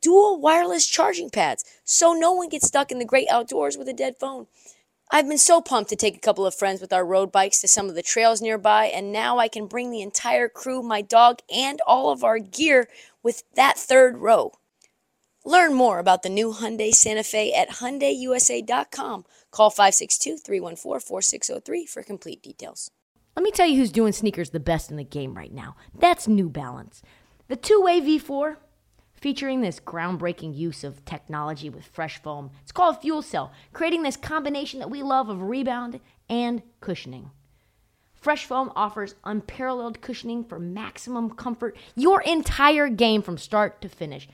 dual wireless charging pads so no one gets stuck in the great outdoors with a dead phone. I've been so pumped to take a couple of friends with our road bikes to some of the trails nearby, and now I can bring the entire crew, my dog, and all of our gear with that third row. Learn more about the new Hyundai Santa Fe at HyundaiUSA.com. Call 562-314-4603 for complete details. Let me tell you who's doing sneakers the best in the game right now. That's New Balance. The two-way V4 featuring this groundbreaking use of technology with fresh foam. It's called Fuel Cell, creating this combination that we love of rebound and cushioning. Fresh foam offers unparalleled cushioning for maximum comfort your entire game from start to finish.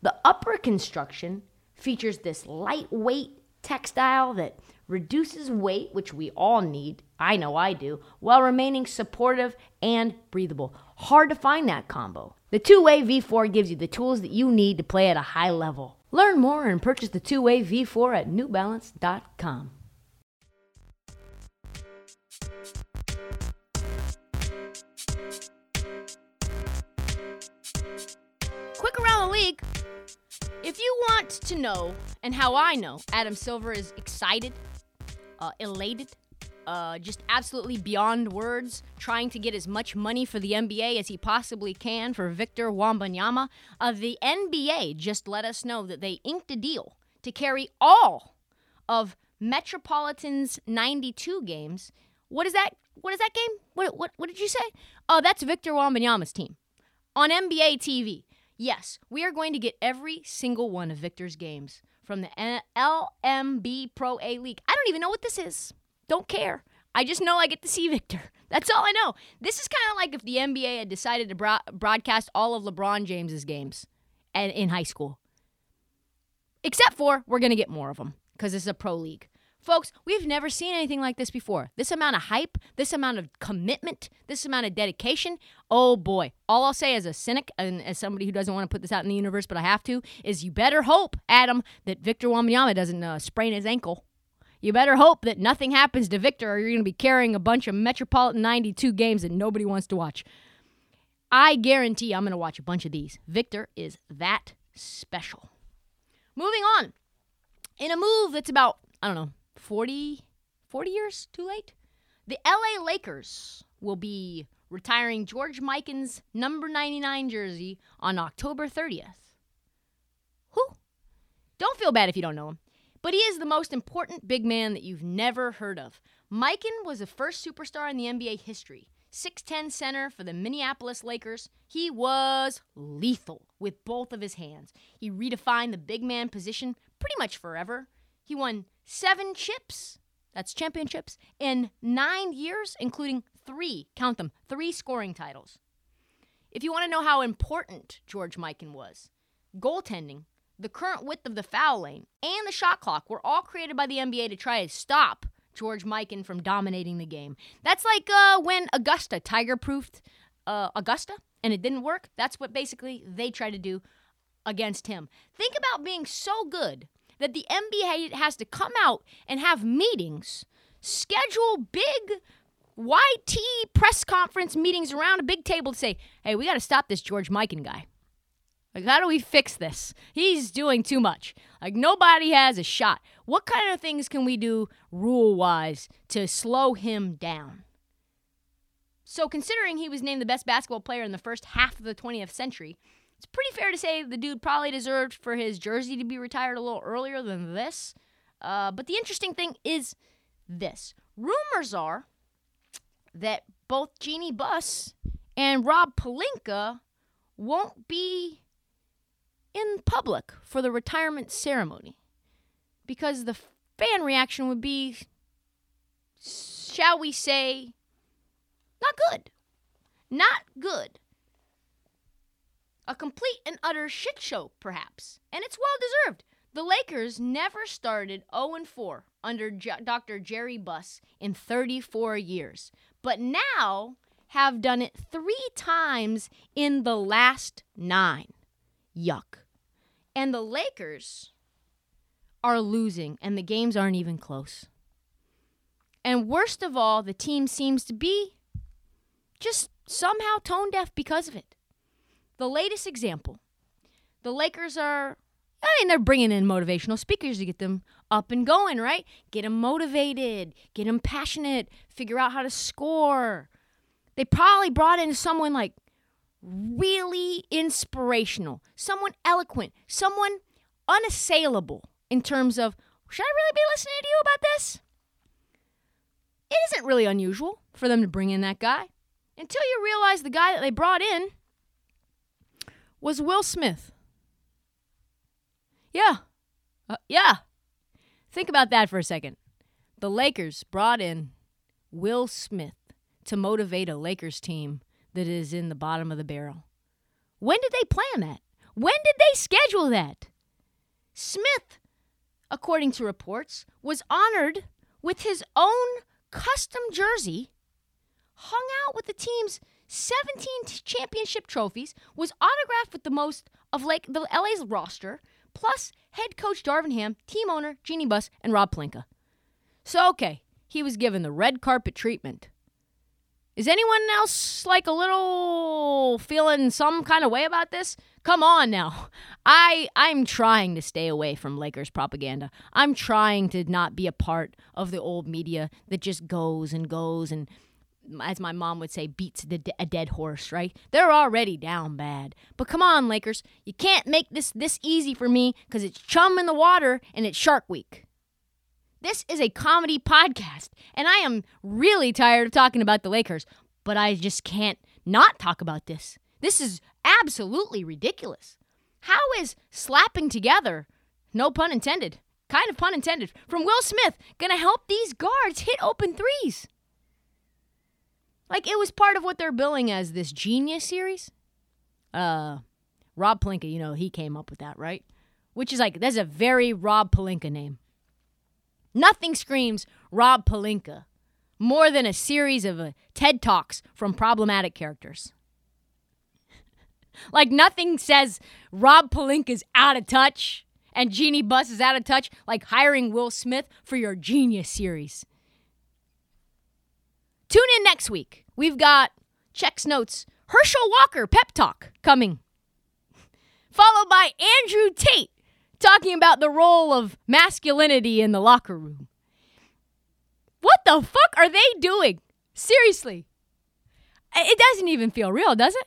The upper construction features this lightweight textile that reduces weight, which we all need, I know I do, while remaining supportive and breathable. Hard to find that combo. The two way V4 gives you the tools that you need to play at a high level. Learn more and purchase the two way V4 at newbalance.com. Quick around the league. If you want to know, and how I know, Adam Silver is excited, uh, elated, uh, just absolutely beyond words, trying to get as much money for the NBA as he possibly can for Victor Wembanyama. Uh, the NBA just let us know that they inked a deal to carry all of Metropolitans 92 games. What is that? What is that game? What, what, what did you say? Oh, that's Victor Wembanyama's team on NBA TV. Yes, we are going to get every single one of Victor's games from the LNB Pro A League. I don't even know what this is. Don't care. I just know I get to see Victor. That's all I know. This is kind of like if the NBA had decided to bro- broadcast all of LeBron James's games and in high school. Except for we're going to get more of them because it's a pro league. Folks, we've never seen anything like this before. This amount of hype, this amount of commitment, this amount of dedication. Oh boy. All I'll say as a cynic and as somebody who doesn't want to put this out in the universe, but I have to, is you better hope, Adam, that Victor Wembanyama doesn't uh, sprain his ankle. You better hope that nothing happens to Victor or you're going to be carrying a bunch of Metropolitan 92 games that nobody wants to watch. I guarantee I'm going to watch a bunch of these. Victor is that special. Moving on. In a move that's about, I don't know, 40, 40 years too late, the LA Lakers will be retiring George Mikan's number 99 jersey on October 30th. Who? Don't feel bad if you don't know him. But he is the most important big man that you've never heard of. Mikan was the first superstar in the NBA history. 6'10 center for the Minneapolis Lakers. He was lethal with both of his hands. He redefined the big man position pretty much forever. He won seven chips, that's championships, in nine years, including three, count them, three scoring titles. If you want to know how important George Mikan was, goaltending the current width of the foul lane, and the shot clock were all created by the NBA to try to stop George Mikan from dominating the game. That's like uh, when Augusta tiger proofed uh, Augusta and it didn't work. That's what basically they tried to do against him. Think about being so good that the NBA has to come out and have meetings, schedule big YT press conference meetings around a big table to say, hey, we got to stop this George Mikan guy. Like, how do we fix this? He's doing too much. Like, nobody has a shot. What kind of things can we do rule wise to slow him down? So, considering he was named the best basketball player in the first half of the 20th century, it's pretty fair to say the dude probably deserved for his jersey to be retired a little earlier than this. Uh, but the interesting thing is this rumors are that both Jeanie Buss and Rob Pelinka won't be in public for the retirement ceremony because the fan reaction would be, shall we say, not good. Not good. A complete and utter shit show, perhaps. And it's well deserved. The Lakers never started 0 4 under J- Dr. Jerry Buss in 34 years, but now have done it three times in the last nine. Yuck. And the Lakers are losing, and the games aren't even close. And worst of all, the team seems to be just somehow tone deaf because of it. The latest example the Lakers are, I mean, they're bringing in motivational speakers to get them up and going, right? Get them motivated, get them passionate, figure out how to score. They probably brought in someone like really inspirational, someone eloquent, someone unassailable in terms of, should I really be listening to you about this? It isn't really unusual for them to bring in that guy until you realize the guy that they brought in was Will Smith. Yeah. Uh, yeah. Think about that for a second. The Lakers brought in Will Smith to motivate a Lakers team that is in the bottom of the barrel. When did they plan that? When did they schedule that? Smith, according to reports, was honored with his own custom jersey, hung out with the team's 17 championship trophies, was autographed with the most of like the LA's roster, plus head coach Darvin Ham, team owner Jeanie Buss, and Rob Pelinka. So okay, he was given the red carpet treatment. Is anyone else like a little feeling some kind of way about this? Come on now. I I'm trying to stay away from Lakers propaganda. I'm trying to not be a part of the old media that just goes and goes and as my mom would say, beats the, a dead horse, right? They're already down bad. But come on, Lakers. You can't make this this easy for me because it's chum in the water and it's Shark Week. This is a comedy podcast, and I am really tired of talking about the Lakers, but I just can't not talk about this. This is absolutely ridiculous. How is slapping together, no pun intended, kind of pun intended, from Will Smith gonna help these guards hit open threes? Like it was part of what they're billing as this genius series. Uh, Rob Pelinka, you know, he came up with that, right? Which is like that's a very Rob Pelinka name. Nothing screams Rob Pelinka more than a series of uh, TED Talks from problematic characters. like nothing says Rob Pelinka's out of touch and Jeanie Buss is out of touch like hiring Will Smith for your genius series. Tune in next week. We've got checks notes, Herschel Walker pep talk coming, followed by Andrew Tate talking about the role of masculinity in the locker room. What the fuck are they doing? Seriously. It doesn't even feel real, does it?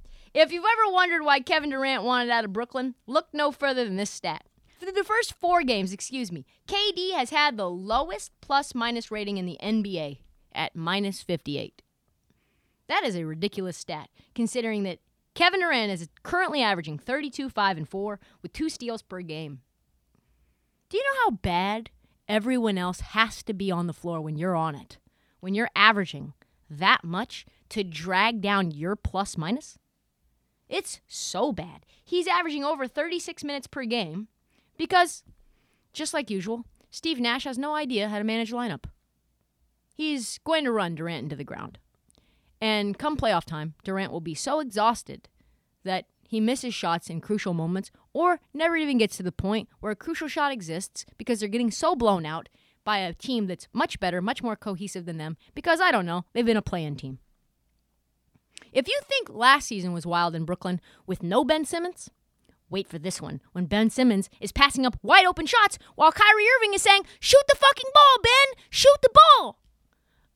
If you've ever wondered why Kevin Durant wanted out of Brooklyn, look no further than this stat. For the first four games, excuse me, KD has had the lowest plus minus rating in the NBA at minus 58. That is a ridiculous stat, considering that Kevin Durant is currently averaging 32, 5, and 4 with two steals per game. Do you know how bad everyone else has to be on the floor when you're on it? When you're averaging that much to drag down your plus minus? It's so bad. He's averaging over 36 minutes per game because, just like usual, Steve Nash has no idea how to manage a lineup. He's going to run Durant into the ground. And come playoff time, Durant will be so exhausted that he misses shots in crucial moments or never even gets to the point where a crucial shot exists because they're getting so blown out by a team that's much better, much more cohesive than them because I don't know, they've been a play in team. If you think last season was wild in Brooklyn with no Ben Simmons, wait for this one when Ben Simmons is passing up wide open shots while Kyrie Irving is saying, Shoot the fucking ball, Ben! Shoot the ball!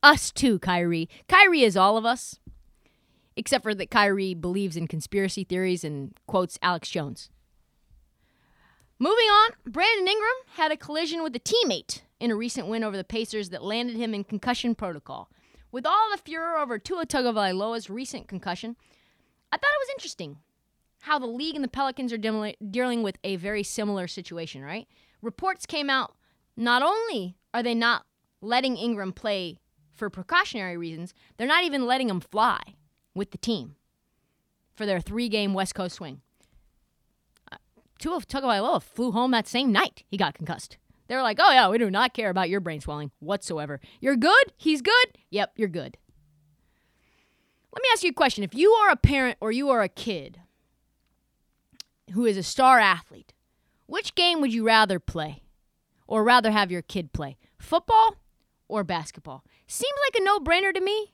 Us too, Kyrie. Kyrie is all of us, except for that Kyrie believes in conspiracy theories and quotes Alex Jones. Moving on, Brandon Ingram had a collision with a teammate in a recent win over the Pacers that landed him in concussion protocol. With all the furor over Tua Tagovailoa's recent concussion, I thought it was interesting how the league and the Pelicans are dealing with a very similar situation, right? Reports came out not only are they not letting Ingram play for precautionary reasons, they're not even letting him fly with the team for their three game West Coast swing. Uh, Tua Tagovailoa flew home that same night he got concussed. They were like, oh, yeah, we do not care about your brain swelling whatsoever. You're good? He's good? Yep, you're good. Let me ask you a question. If you are a parent or you are a kid who is a star athlete, which game would you rather play or rather have your kid play? Football or basketball? Seems like a no brainer to me,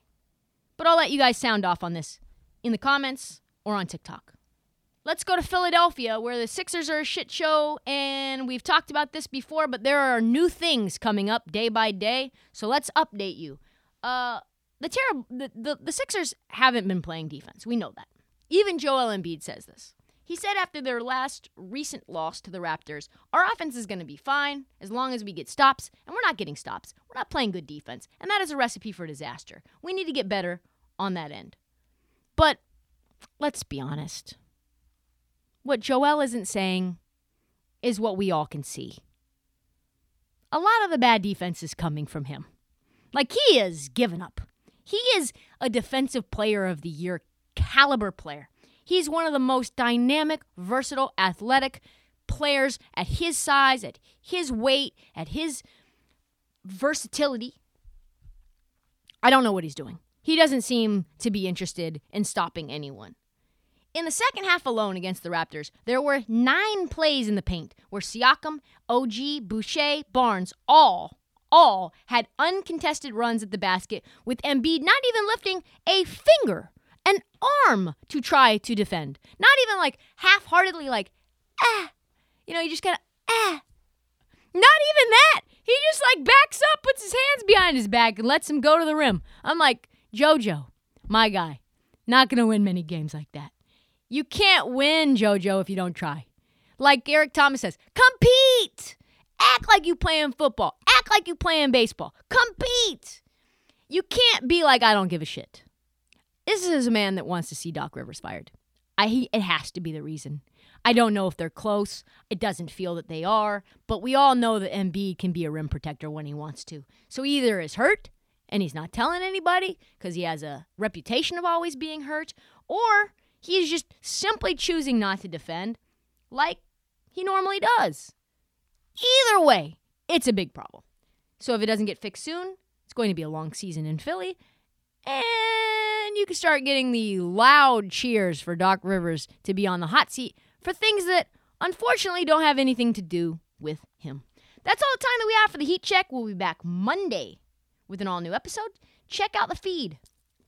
but I'll let you guys sound off on this in the comments or on TikTok. Let's go to Philadelphia, where the Sixers are a shit show, and we've talked about this before, but there are new things coming up day by day. So let's update you. Uh, the the, the, the Sixers haven't been playing defense. We know that. Even Joel Embiid says this. He said after their last recent loss to the Raptors, our offense is going to be fine as long as we get stops, and we're not getting stops. We're not playing good defense, and that is a recipe for disaster. We need to get better on that end. But let's be honest. What Joel isn't saying is what we all can see. A lot of the bad defense is coming from him. Like he is given up. He is a defensive player of the year caliber player. He's one of the most dynamic, versatile, athletic players at his size, at his weight, at his versatility. I don't know what he's doing. He doesn't seem to be interested in stopping anyone. In the second half alone against the Raptors, there were nine plays in the paint where Siakam, OG, Boucher, Barnes all, all had uncontested runs at the basket with Embiid not even lifting a finger, an arm to try to defend. Not even like half heartedly, like, ah. You know, you just kind of, ah. Not even that. He just like backs up, puts his hands behind his back, and lets him go to the rim. I'm like, JoJo, my guy, not going to win many games like that. You can't win, JoJo, if you don't try. Like Eric Thomas says, compete. Act like you playing football. Act like you playing baseball. Compete. You can't be like I don't give a shit. This is a man that wants to see Doc Rivers fired. I he, it has to be the reason. I don't know if they're close. It doesn't feel that they are, but we all know that Embiid can be a rim protector when he wants to. So either is hurt and he's not telling anybody because he has a reputation of always being hurt, or he is just simply choosing not to defend like he normally does. Either way, it's a big problem. So if it doesn't get fixed soon, it's going to be a long season in Philly. And you can start getting the loud cheers for Doc Rivers to be on the hot seat for things that unfortunately don't have anything to do with him. That's all the time that we have for the Heat Check. We'll be back Monday with an all new episode. Check out the feed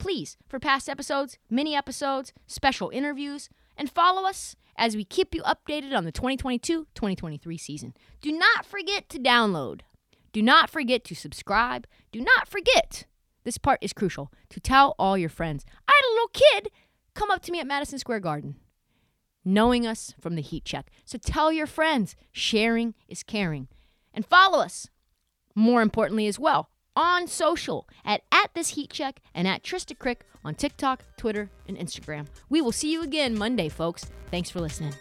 please, for past episodes, mini episodes, special interviews, and follow us as we keep you updated on the 2022 2023 season. Do not forget to download. Do not forget to subscribe. Do not forget, this part is crucial, to tell all your friends. I had a little kid come up to me at Madison Square Garden, knowing us from the heat check. So tell your friends. Sharing is caring. And follow us, more importantly, as well, on social at, at this heat check and at Trysta Krick on TikTok, Twitter, and Instagram. We will see you again Monday, folks. Thanks for listening.